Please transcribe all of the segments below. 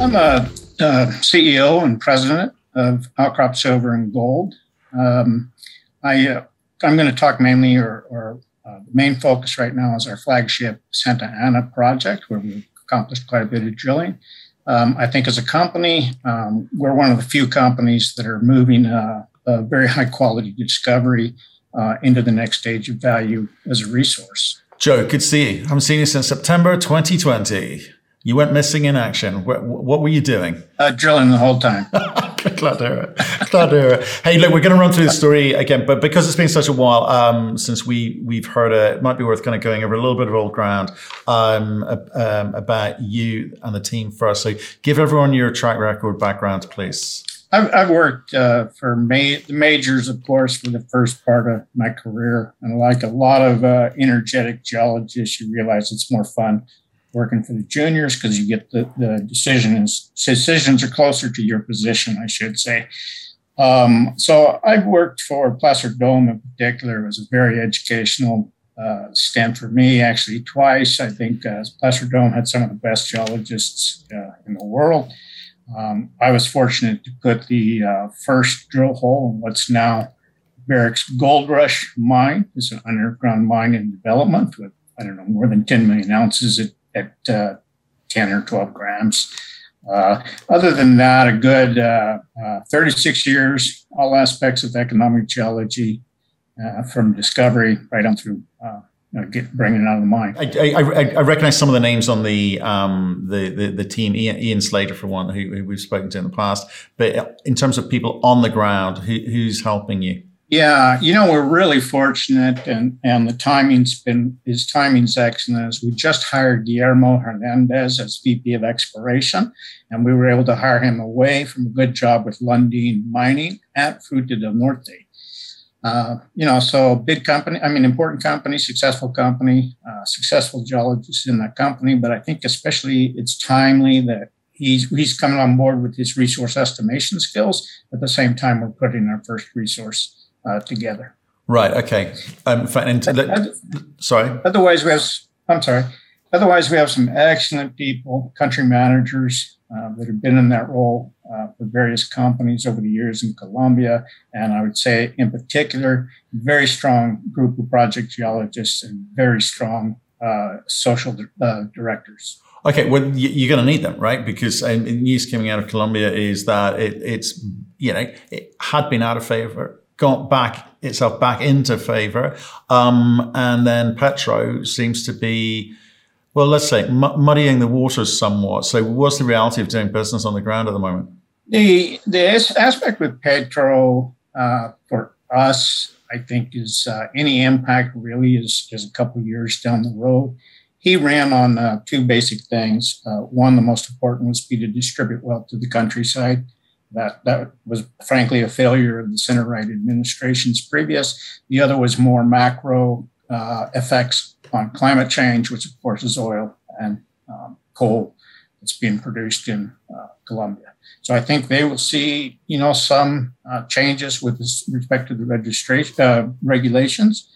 I'm a, a CEO and president of Outcrop Silver and Gold. Um, I, uh, I'm going to talk mainly, or, or uh, the main focus right now is our flagship Santa Ana project, where we've accomplished quite a bit of drilling. Um, I think as a company, um, we're one of the few companies that are moving uh, a very high quality discovery uh, into the next stage of value as a resource. Joe, good to see you. I haven't seen you since September 2020. You went missing in action. What, what were you doing? Uh, drilling the whole time. Glad to hear it. Glad to hear it. Hey, look, we're going to run through the story again, but because it's been such a while um, since we we've heard it, it might be worth kind of going over a little bit of old ground um, um, about you and the team first. So, give everyone your track record background, please. I've, I've worked uh, for ma- the majors, of course, for the first part of my career, and like a lot of uh, energetic geologists, you realize it's more fun working for the juniors because you get the, the decisions decisions are closer to your position, I should say. Um, so I've worked for Placer Dome in particular. It was a very educational uh, stint for me, actually twice. I think uh, Placer Dome had some of the best geologists uh, in the world. Um, I was fortunate to put the uh, first drill hole in what's now Barrick's Gold Rush mine. It's an underground mine in development with, I don't know, more than 10 million ounces at at uh, 10 or 12 grams. Uh, other than that, a good uh, uh 36 years, all aspects of economic geology, uh, from discovery right on through uh, get, bringing it out of the mine. I, I, I, recognize some of the names on the um, the, the, the team. Ian, Ian, Slater, for one, who, who, we've spoken to in the past. But in terms of people on the ground, who, who's helping you? Yeah, you know, we're really fortunate and, and the timing's been, his timing's excellent as we just hired Guillermo Hernandez as VP of Exploration, and we were able to hire him away from a good job with Lundin Mining at Fruta del Norte. Uh, you know, so big company, I mean, important company, successful company, uh, successful geologists in that company, but I think especially it's timely that he's, he's coming on board with his resource estimation skills. At the same time, we're putting our first resource uh, together. Right. Okay. Um, and, sorry. Otherwise, we have. I'm sorry. Otherwise, we have some excellent people, country managers uh, that have been in that role uh, for various companies over the years in Colombia, and I would say, in particular, very strong group of project geologists and very strong uh, social uh, directors. Okay, well, you're going to need them, right? Because news coming out of Colombia is that it, it's, you know, it had been out of favor got back itself back into favor. Um, and then Petro seems to be, well, let's say muddying the waters somewhat. So, what's the reality of doing business on the ground at the moment? The the aspect with Petro uh, for us, I think, is uh, any impact really is is a couple of years down the road. He ran on uh, two basic things. Uh, one, the most important was be to distribute wealth to the countryside that that was frankly a failure of the center right administration's previous. The other was more macro uh, effects on climate change, which of course is oil and um, coal that's being produced in uh, Colombia. So I think they will see, you know, some uh, changes with respect to the registration uh, regulations,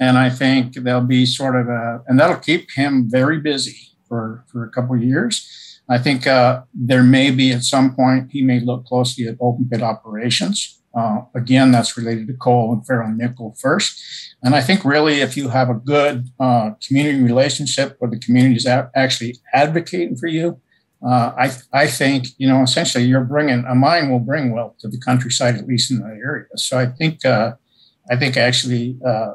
and I think there'll be sort of a, and that'll keep him very busy for for a couple of years I think uh, there may be at some point he may look closely at open pit operations. Uh, again, that's related to coal and ferronickel first. And I think really, if you have a good uh, community relationship where the community is a- actually advocating for you, uh, I I think you know essentially you're bringing a mine will bring wealth to the countryside at least in that area. So I think uh, I think actually uh,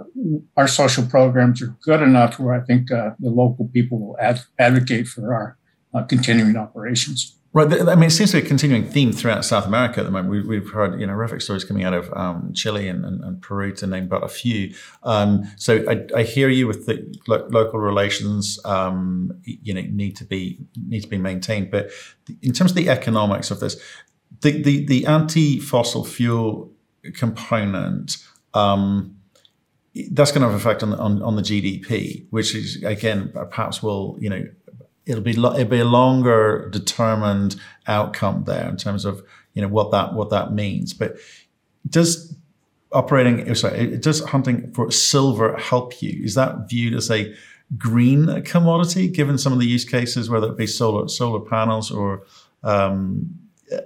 our social programs are good enough where I think the local people will ad- advocate for our uh, continuing operations. Right. I mean, it seems to be a continuing theme throughout South America at the moment. We, have heard, you know, horrific stories coming out of um, Chile and, and, and, Peru, to name but a few. Um, so I, I, hear you with the lo- local relations, um, you know, need to be need to be maintained. But in terms of the economics of this, the the, the anti-fossil fuel component. Um, that's going to have an effect on, on, on the GDP, which is again perhaps will you know it'll be it'll be a longer determined outcome there in terms of you know what that what that means. But does operating oh, sorry does hunting for silver help you? Is that viewed as a green commodity given some of the use cases, whether it be solar solar panels or um,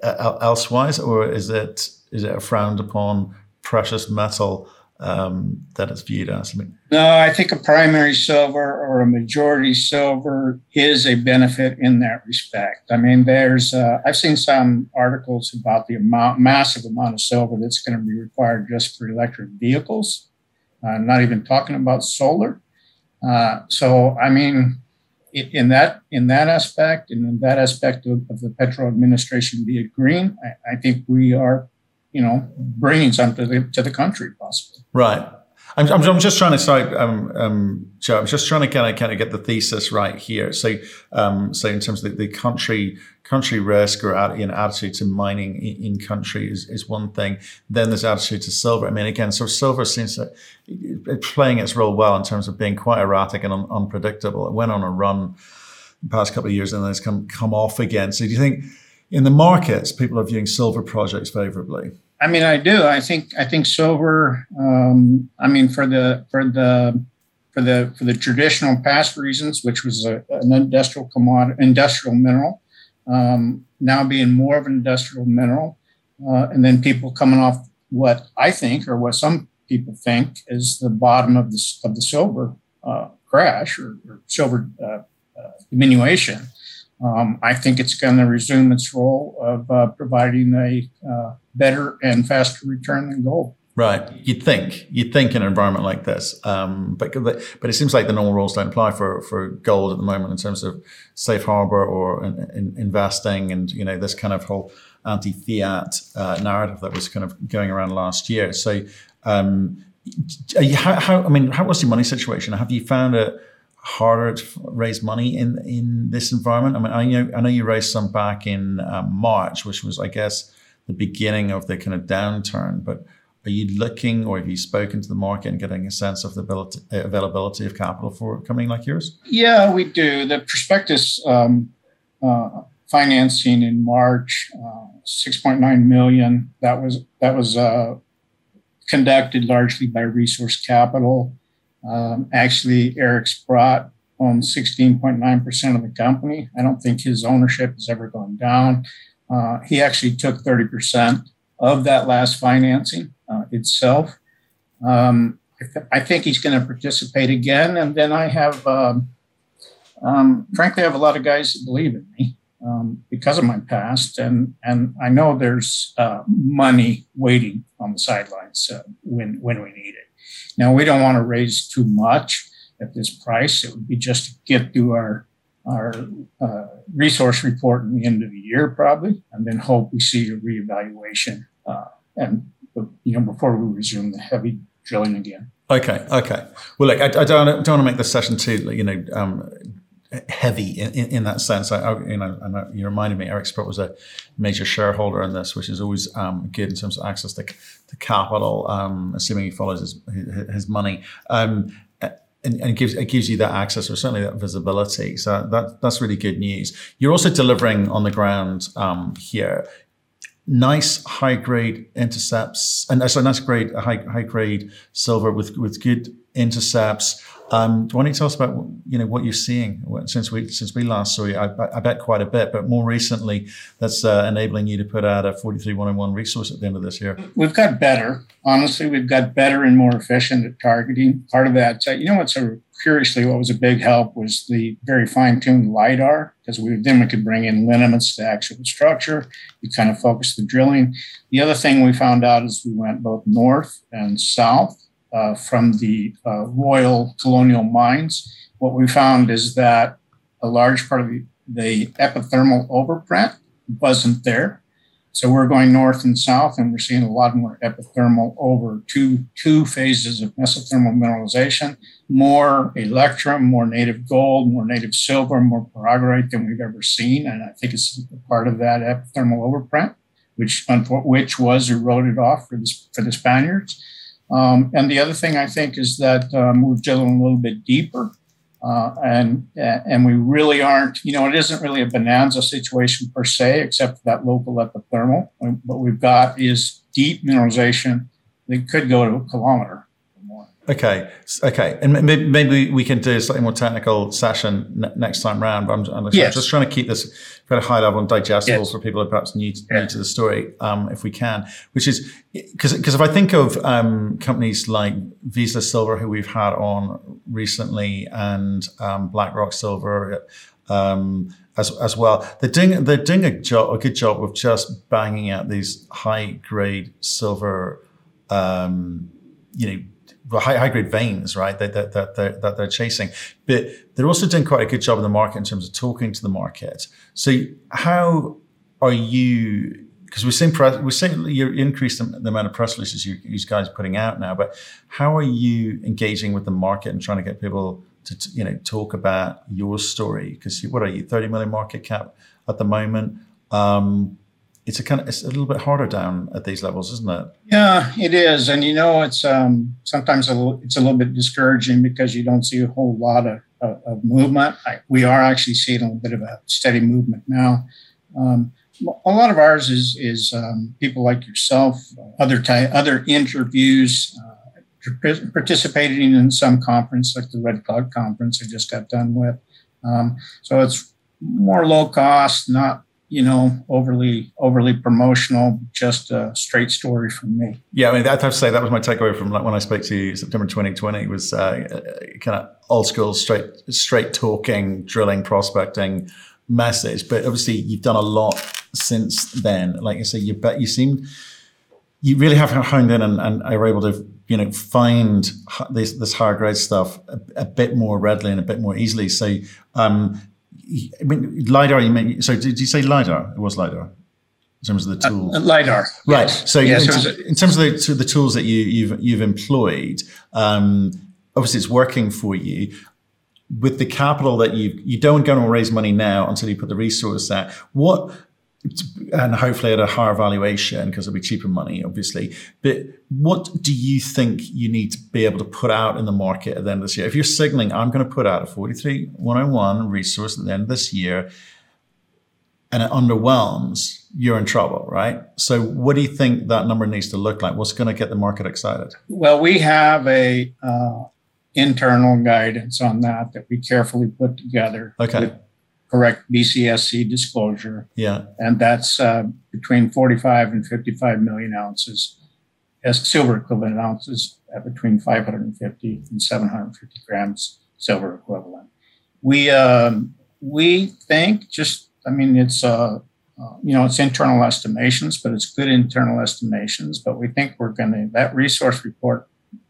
elsewise, or is it is it a frowned upon precious metal um, that is viewed as? No, I think a primary silver or a majority silver is a benefit in that respect. I mean, there's uh, I've seen some articles about the amount, massive amount of silver that's going to be required just for electric vehicles. Uh, not even talking about solar. Uh, so, I mean, in that in that aspect, and in that aspect of, of the Petro administration, be it green, I, I think we are you know, bringing something to the, to the country, possibly. Right. I'm, I'm, just trying to sorry, um, um, Joe. I'm just trying to kind of kind of get the thesis right here. So, um, so in terms of the, the country country risk or you know, attitude to mining in, in, country is, is one thing. Then there's attitude to silver. I mean, again, so silver seems to playing its role well in terms of being quite erratic and un, unpredictable. It went on a run the past couple of years and then it's come come off again. So, do you think in the markets people are viewing silver projects favorably? I mean, I do. I think I think silver. Um, I mean, for the for the for the for the traditional past reasons, which was a, an industrial commodity, industrial mineral, um, now being more of an industrial mineral, uh, and then people coming off what I think or what some people think is the bottom of the of the silver uh, crash or, or silver uh, uh diminution. Um, I think it's going to resume its role of uh, providing a uh, better and faster return than gold. Right. You'd think. You'd think in an environment like this. Um, but but it seems like the normal rules don't apply for, for gold at the moment in terms of safe harbor or in, in investing and you know this kind of whole anti-fiat uh, narrative that was kind of going around last year. So um, you, how, how, I mean, how was your money situation? Have you found it harder to raise money in in this environment? I mean, I know I know you raised some back in um, March, which was, I guess the beginning of the kind of downturn. But are you looking or have you spoken to the market and getting a sense of the ability, availability of capital for a company like yours? Yeah, we do. The prospectus um, uh, financing in March, uh, 6.9 million. That was that was uh, conducted largely by Research Capital. Um, actually, Eric Sprott owns 16.9% of the company. I don't think his ownership has ever gone down. Uh, he actually took 30% of that last financing uh, itself. Um, I, th- I, think he's going to participate again. And then I have, um, um, frankly, I have a lot of guys that believe in me um, because of my past. And, and I know there's uh, money waiting on the sidelines uh, when, when we need it. Now, we don't want to raise too much at this price. It would be just to get through our our uh, resource report in the end of the year, probably, and then hope we see a reevaluation uh, and you know before we resume the heavy drilling again. Okay, okay. Well, look, I, I don't, don't want to make this session too, you know, um, heavy in, in, that sense. I, I, you know, I you reminded me, Eric Sprott was a major shareholder in this, which is always um, good in terms of access to, to capital, um, assuming he follows his, his, money. Um, and, and, it gives it gives you that access or certainly that visibility. So that that's really good news. You're also delivering on the ground um, here. Nice high grade intercepts, and so nice grade high high grade silver with with good intercepts. Um, don't you tell us about you know what you're seeing since we since we last saw you? I, I bet quite a bit, but more recently, that's uh, enabling you to put out a 43101 resource at the end of this year. We've got better. Honestly, we've got better and more efficient at targeting. Part of that, uh, you know, what's a curiously what was a big help was the very fine-tuned lidar because we then we could bring in lineaments to actual structure. You kind of focus the drilling. The other thing we found out is we went both north and south uh, from the uh, Royal Colonial Mines. What we found is that a large part of the, the epithermal overprint wasn't there. So we're going north and south, and we're seeing a lot more epithermal over two, two phases of mesothermal mineralization, more electrum, more native gold, more native silver, more pyrrhotite than we've ever seen. And I think it's part of that epithermal overprint, which, which was eroded off for, this, for the Spaniards. Um, and the other thing I think is that um, we're drilling a little bit deeper, uh, and and we really aren't. You know, it isn't really a bonanza situation per se, except for that local epithermal. What we've got is deep mineralization that could go to a kilometer. Okay, okay, and maybe we can do a slightly more technical session next time round. But I'm, I'm yes. just trying to keep this very high level and digestible yes. for people who are perhaps new to, yeah. new to the story, um, if we can. Which is because because if I think of um, companies like Vizsla Silver, who we've had on recently, and um, BlackRock Silver. Um, as, as well, they're doing they're doing a job a good job of just banging out these high grade silver, um, you know, high, high grade veins, right? That, that, that, that, that they're chasing. But they're also doing quite a good job in the market in terms of talking to the market. So how are you? Because we're seeing press, we're seeing you increase the, the amount of press releases you, you guys are putting out now. But how are you engaging with the market and trying to get people to you know talk about your story? Because what are you, thirty million market cap at the moment? Um, it's a kind of it's a little bit harder down at these levels, isn't it? Yeah, it is, and you know, it's um, sometimes a little, it's a little bit discouraging because you don't see a whole lot of, of, of movement. I, we are actually seeing a little bit of a steady movement now. Um, a lot of ours is is um, people like yourself, other ty- other interviews, uh, participating in some conference like the Red Cloud conference I just got done with. Um, so it's more low cost, not you know, overly overly promotional, just a straight story from me. Yeah, I mean, I have to say that was my takeaway from like when I spoke to you September 2020 was uh, kind of old school, straight straight talking, drilling, prospecting message. But obviously, you've done a lot since then. Like I say, you bet you seem you really have honed in and, and are able to you know find this this higher grade stuff a, a, bit more readily and a bit more easily. So um, I mean, lidar. You mean so? Did you say lidar? It was lidar in terms of the tools. Uh, lidar, right? Yes. So yes, in, in, terms of the, the, tools that you, you've you've employed, um, obviously it's working for you. With the capital that you you don't go and raise money now until you put the resource out. What and hopefully at a higher valuation because it'll be cheaper money, obviously. But what do you think you need to be able to put out in the market at the end of this year? If you're signaling, I'm going to put out a 43101 resource at the end of this year and it underwhelms, you're in trouble, right? So, what do you think that number needs to look like? What's going to get the market excited? Well, we have a uh, internal guidance on that that we carefully put together. Okay correct BCSC disclosure. Yeah. And that's uh, between 45 and 55 million ounces as silver equivalent ounces at between 550 and 750 grams silver equivalent. We um, we think just I mean it's uh, uh, you know it's internal estimations, but it's good internal estimations. But we think we're going to that resource report,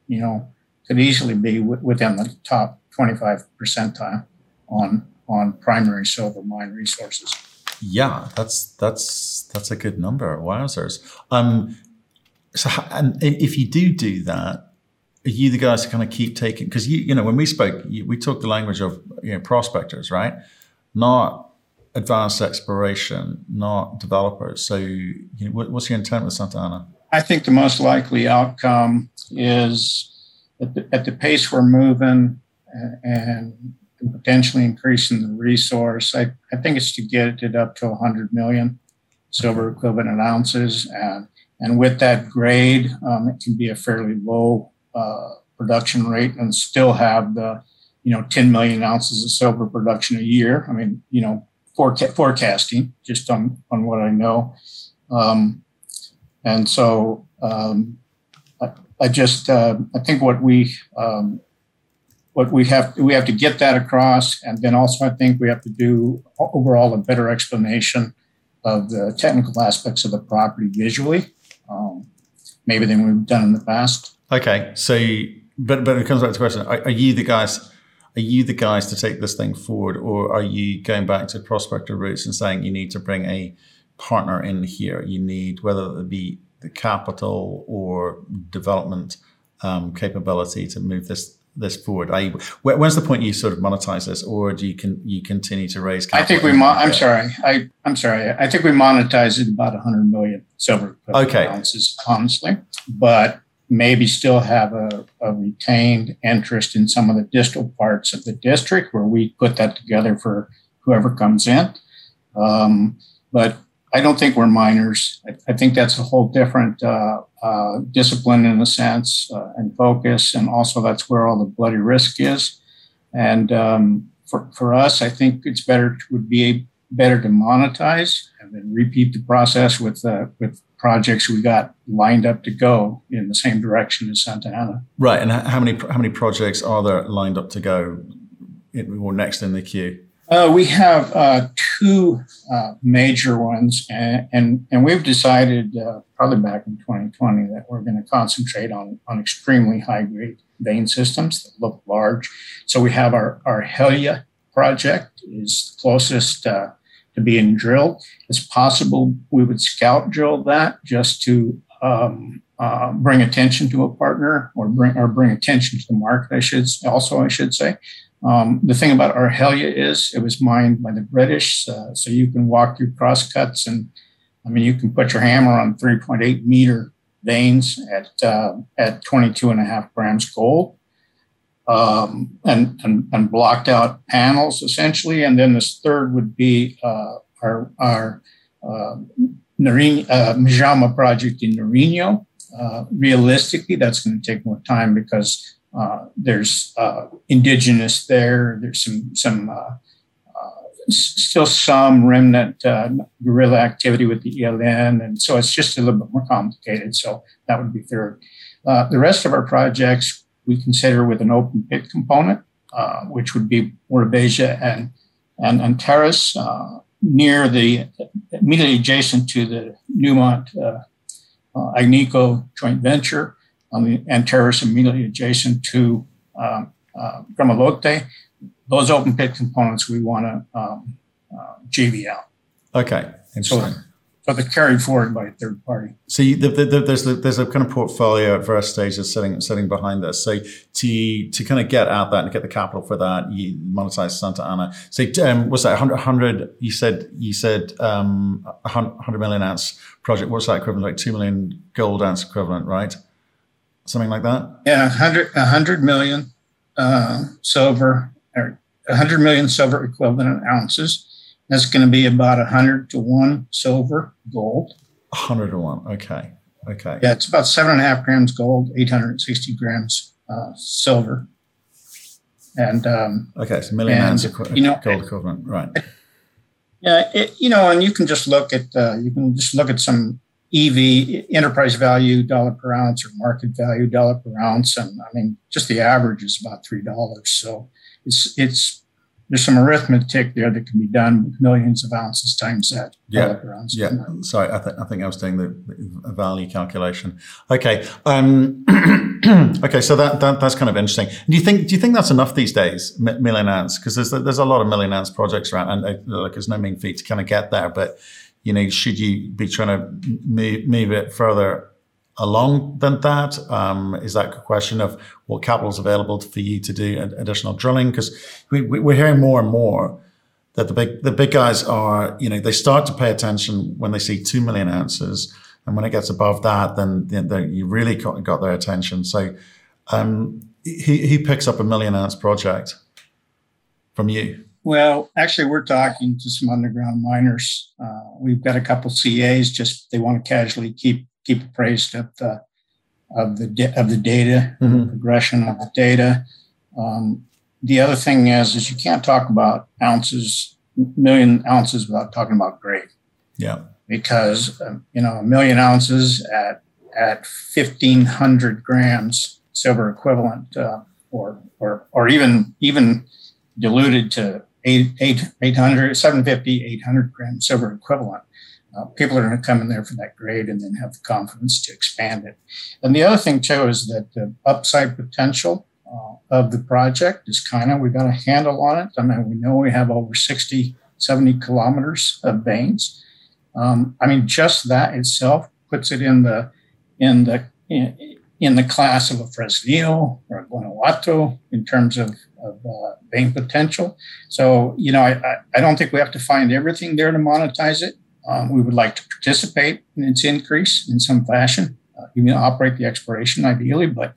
you know, could easily be w- within the top 25 percentile on on primary silver mine resources. Yeah, that's that's that's a good number. Wowzers! Um, so, and if you do do that, are you the guys to kind of keep taking? Because you, you know, when we spoke, we talked the language of you know prospectors, right? Not advanced exploration, not developers. So, you know, what, what's your intent with Santa Ana? I think the most likely outcome is at the, at the pace we're moving and potentially increasing the resource. I, I think it's to get it up to 100 million silver equivalent ounces. And, and with that grade, um, it can be a fairly low uh, production rate and still have the, you know, 10 million ounces of silver production a year. I mean, you know, foreca- forecasting just on, on what I know. Um, and so um, I, I, just, uh, I think what we, um, but we have we have to get that across, and then also I think we have to do overall a better explanation of the technical aspects of the property visually, um, maybe than we've done in the past. Okay, so but but it comes back to the question: are, are you the guys? Are you the guys to take this thing forward, or are you going back to prospector roots and saying you need to bring a partner in here? You need whether it be the capital or development um, capability to move this this forward? I, when's the point you sort of monetize this, or do you can you continue to raise? I think we. Mo- I'm sorry. I I'm sorry. I think we monetize it about 100 million silver okay. ounces, honestly, but maybe still have a, a, retained interest in some of the distal parts of the district where we put that together for whoever comes in. Um, but I don't think we're miners. I, I think that's a whole different uh, uh, discipline in a sense uh, and focus, and also that's where all the bloody risk is. And um, for, for us, I think it's better to, would be better to monetize and then repeat the process with uh, with projects we got lined up to go in the same direction as Santa Ana. Right, and how many how many projects are there lined up to go or next in the queue? Uh, we have uh, two uh, major ones, and, and, and we've decided uh, probably back in 2020 that we're going to concentrate on, on extremely high grade vein systems that look large. So we have our, our Helia project is closest uh, to being drilled. It's possible we would scout drill that just to um, uh, bring attention to a partner or bring or bring attention to the market. I should also I should say um, the thing about Arhelia is it was mined by the British, uh, so you can walk through crosscuts and I mean you can put your hammer on 3.8 meter veins at uh, at 22 and a half grams gold, um, and, and, and blocked out panels essentially. And then this third would be uh, our our uh, Nariño, uh, Mallama project in Nariño. Uh, realistically, that's going to take more time because there's uh, indigenous there. There's some some uh, uh still some remnant uh, guerrilla activity with the ELN, and so it's just a little bit more complicated. So that would be third. the rest of our projects we consider with an open pit component, which would be Morbeja and and Antares near the immediately adjacent to the Newmont Agnico joint venture on the Antares immediately adjacent to um, uh, Gramalote. Those open pit components we want to um, uh, JV out. Okay, interesting. So, but they're carried forward by a third party. So you, the, the, there's the, there's a kind of portfolio at various stages sitting sitting behind this. So to to kind of get at that and get the capital for that, you monetize Santa Ana. So um, what's that? 100, 100 You said you said um, 100 million ounce project. What's that equivalent? Like two million gold ounce equivalent, right? Something like that? Yeah, 100, 100 million uh, silver, or 100 million silver equivalent ounces. That's going to be about 100 to 1 silver gold. 100 to 1. Okay. Okay. Yeah, it's about seven and a half grams gold, 860 grams uh, silver. And um, okay, it's so million ounce equi- you know, gold equivalent, right? Yeah, it, you know, and you can just look at uh, you can just look at some EV, enterprise value dollar per ounce or market value dollar per ounce. And I mean, just the average is about $3. So it's, it's, there's some arithmetic there that can be done with millions of ounces times that yeah. yeah. Sorry I, th- I think i was doing the, the value calculation. Okay um, okay so that, that that's kind of interesting. Do you think do you think that's enough these days million ounce? Because there's there's a lot of million ounce projects around and uh, like there's no mean feat to kind of get there but you know, should you be trying to move, move it further along than that? Um, is that a question of what capital is available for you to do additional drilling? Because we, we're hearing more and more that the big the big guys are, you know, they start to pay attention when they see two million ounces, and when it gets above that, then, you really got, got their attention. So, um, he he picks up a million ounce project from you. Well, actually, we're talking to some underground miners. Uh, we've got a couple CAs. Just they want to casually keep keep appraised of the of the of the data, mm-hmm. the progression of the data. Um, the other thing is, is you can't talk about ounces, million ounces, without talking about grade. Yeah. Because um, you know, a million ounces at at fifteen hundred grams silver equivalent, uh, or or or even even diluted to eight, eight, 800, 750, 800 gram silver equivalent. Uh, people are going to come in there for that grade and then have the confidence to expand it. And the other thing too is that the upside potential uh, of the project is kind of, we've got a handle on it. I mean, we know we have over 60, 70 kilometers of veins. Um, I mean, just that itself puts it in the, in the, in, in the class of a Fresnillo or a Guanajuato in terms of, of uh, vein potential. So, you know, I, I don't think we have to find everything there to monetize it. Um, we would like to participate in its increase in some fashion, uh, even operate the exploration ideally, but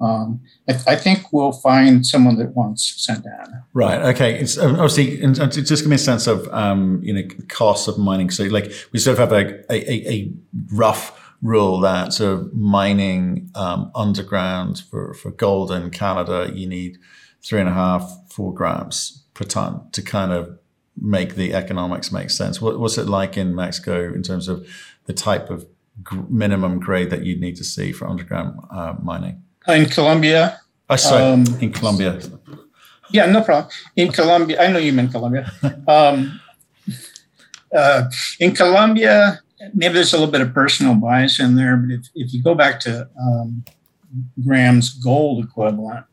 um, I, I, think we'll find someone that wants Santa Ana. Right. Okay. It's um, obviously just give me a sense of um, you know costs of mining. So like we sort of have a a, a rough rule that sort of mining um, underground for for gold in Canada, you need three and a half four grams per ton to kind of make the economics make sense. What, what's it like in Mexico in terms of the type of minimum grade that you'd need to see for underground uh, mining? in Colombia. I saw um, in Colombia. Yeah, no problem. In Colombia, I know you meant Colombia. Um, uh, in Colombia, maybe there's a little bit of personal bias in there, but if, if you go back to um, grams gold equivalent,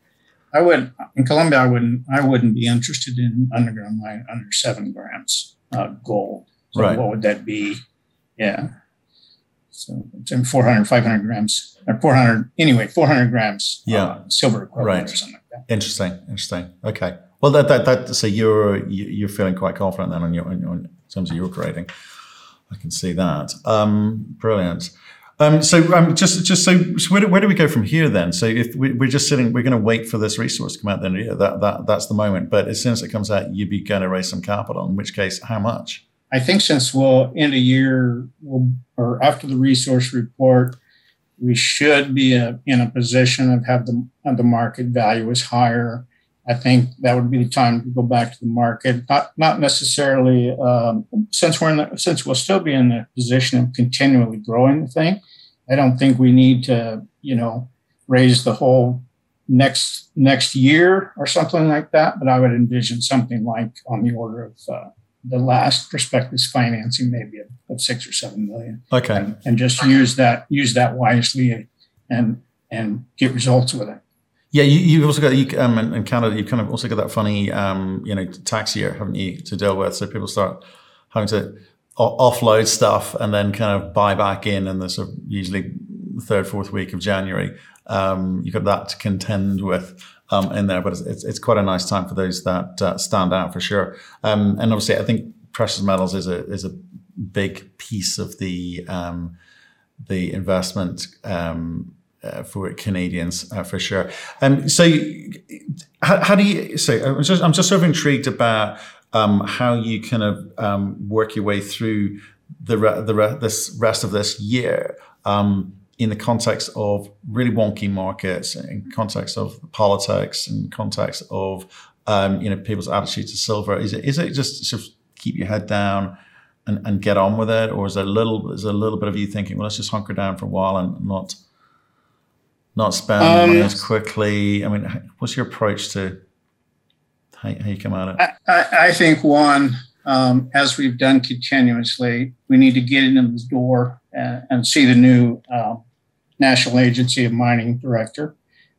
I would in Colombia. I wouldn't. I wouldn't be interested in underground mine under seven grams uh, gold. So right. What would that be? Yeah. So it's in 400, 500 grams or 400, anyway, 400 grams yeah. Uh, silver equivalent right. or something like that. Interesting. Interesting. Okay. Well, that, that, that, so you're, you're feeling quite confident then on your, on your, in terms of your grading. I can see that. Um, brilliant. Um, so um, just just so, so where, do, where, do, we go from here then? So if we, are just sitting, we're going to wait for this resource to come out. Then yeah, that that that's the moment. But as soon as it comes out, you'd be going to raise some capital. In which case, how much? I think since we'll end a year we'll, or after the resource report, we should be a, in a position of have the the market value is higher. I think that would be the time to go back to the market. Not not necessarily um, since we're in the, since we'll still be in the position of continually growing the thing. I don't think we need to you know raise the whole next next year or something like that. But I would envision something like on the order of uh, the last prospectus financing maybe of, of six or seven million. Okay. And, and, just use that use that wisely and and get results with it. Yeah, you, you've also got you, um, in, Canada. You've kind of also got that funny, um, you know, tax year, haven't you, to deal with? So people start having to offload stuff and then kind of buy back in, in the sort of usually third, fourth week of January. Um, you've got that to contend with um, in there, but it's, it's, it's, quite a nice time for those that uh, stand out for sure. Um, and obviously, I think precious metals is a is a big piece of the um, the investment um, uh, for Canadians uh, for sure. Um, so, how, how, do you? So, I'm just I'm just sort of intrigued about um, how you kind of um, work your way through the re- the re- this rest of this year. Um, in the context of really wonky markets, in context of politics, in context of um, you know people's attitude to silver? Is it is it just sort of keep your head down and, and get on with it, or is there a little is there a little bit of you thinking, well, let's just hunker down for a while and not not spend um, money as quickly? I mean, what's your approach to how, how you come at it? I, I think one, um, as we've done continuously, we need to get into the door and, and see the new um, National Agency of Mining Director.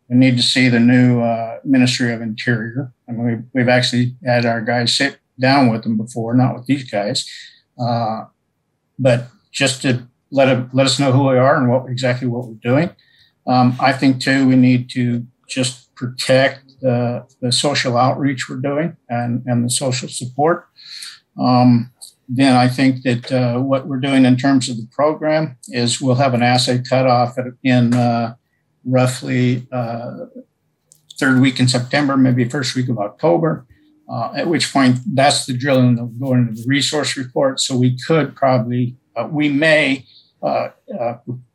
We need to see the new uh, Ministry of Interior. I mean, we've, we've actually had our guys sit down with them before, not with these guys, uh, but just to let, it, let us know who we are and what exactly what we're doing. Um, I think too we need to just protect the, the social outreach we're doing and, and the social support. Um, then I think that uh, what we're doing in terms of the program is we'll have an assay cutoff in uh, roughly uh, third week in September, maybe first week of October. Uh, at which point, that's the drilling that will go into the resource report. So we could probably, uh, we may, uh,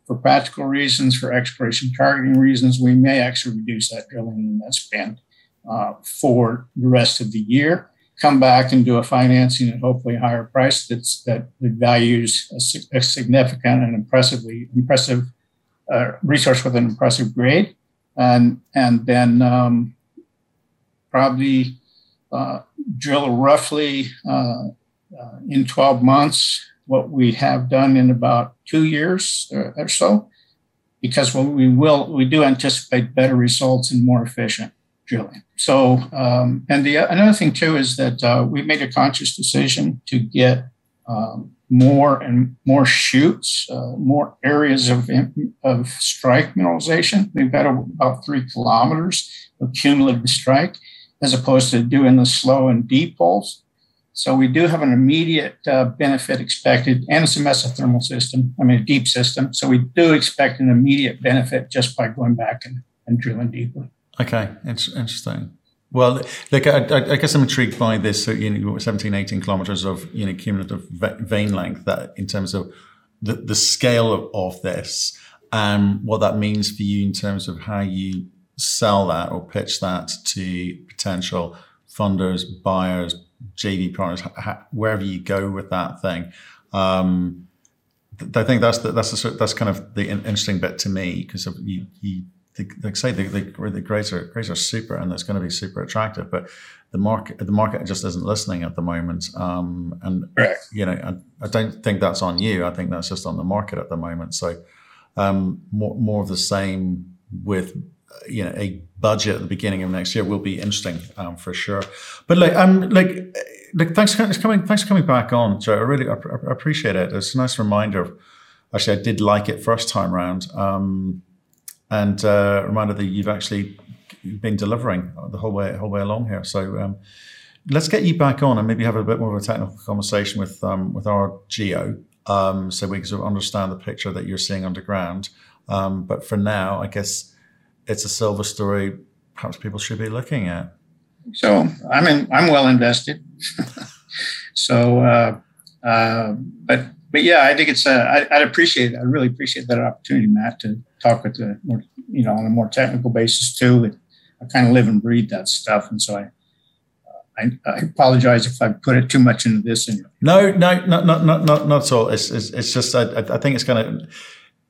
for practical reasons, for exploration targeting reasons, we may actually reduce that drilling and that spend for the rest of the year. Come back and do a financing at hopefully a higher price that's that, values a, a, significant and impressively impressive uh, resource with an impressive grade, and and then um, probably uh, drill roughly uh, uh in 12 months what we have done in about two years or, or so, because we will we do anticipate better results and more efficient drilling. So, um, and the another thing too is that uh, we made a conscious decision to get um, more and more shoots, uh, more areas of of strike mineralization. We've got about three kilometers of cumulative strike, as opposed to doing the slow and deep holes. So we do have an immediate uh, benefit expected, and it's a mesothermal system. I mean, a deep system. So we do expect an immediate benefit just by going back and and drilling deeper. Okay, it's interesting. Well, like I, I, guess I'm intrigued by this. So, you know, 17, 18 kilometers of you know cumulative vein length. That in terms of the, the scale of, of this and what that means for you in terms of how you sell that or pitch that to potential funders, buyers, JV partners, wherever you go with that thing. Um, I think that's the, that's the, that's kind of the interesting bit to me because you, you like say the, the, the grades are grades are super and it's going to be super attractive, but the market the market just isn't listening at the moment. Um, and you know, I, I, don't think that's on you. I think that's just on the market at the moment. So um, more more of the same with you know a budget at the beginning of next year will be interesting um, for sure. But like I'm like like thanks for coming thanks for coming back on, Joe. I really I, I appreciate it. It's a nice reminder of actually I did like it first time round. Um, and uh, reminder that you've actually been delivering the whole way whole way along here. So um, let's get you back on and maybe have a bit more of a technical conversation with um, with our geo, um, so we can sort of understand the picture that you're seeing underground. Um, but for now, I guess it's a silver story. Perhaps people should be looking at. So I'm in, I'm well invested. so, uh, uh, but but yeah, I think it's. Uh, I, would appreciate. I really appreciate that opportunity, Matt, to talk with the more, you know, on a more technical basis too. I kind of live and breathe that stuff, and so I. I, I apologize if I put it too much into this. And no, no, not not not not not at all. It's it's, it's just I, I think it's going of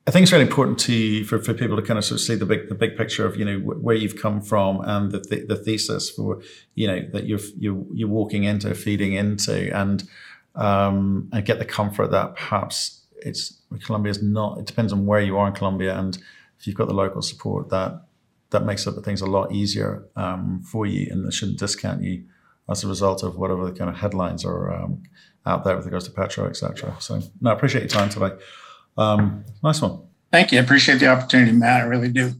I think it's really important to for, for people to kind of sort of see the big the big picture of you know where you've come from and the the, the thesis for you know that you're you're you're walking into feeding into and um, and get the comfort that perhaps it's Colombia is not. It depends on where you are in Colombia, and if you've got the local support, that that makes things a lot easier um, for you, and it shouldn't discount you as a result of whatever the kind of headlines are um, out there with regards to Petro, etc. So, no, I appreciate your time today. Um, nice one. Thank you. I appreciate the opportunity, Matt. I really do.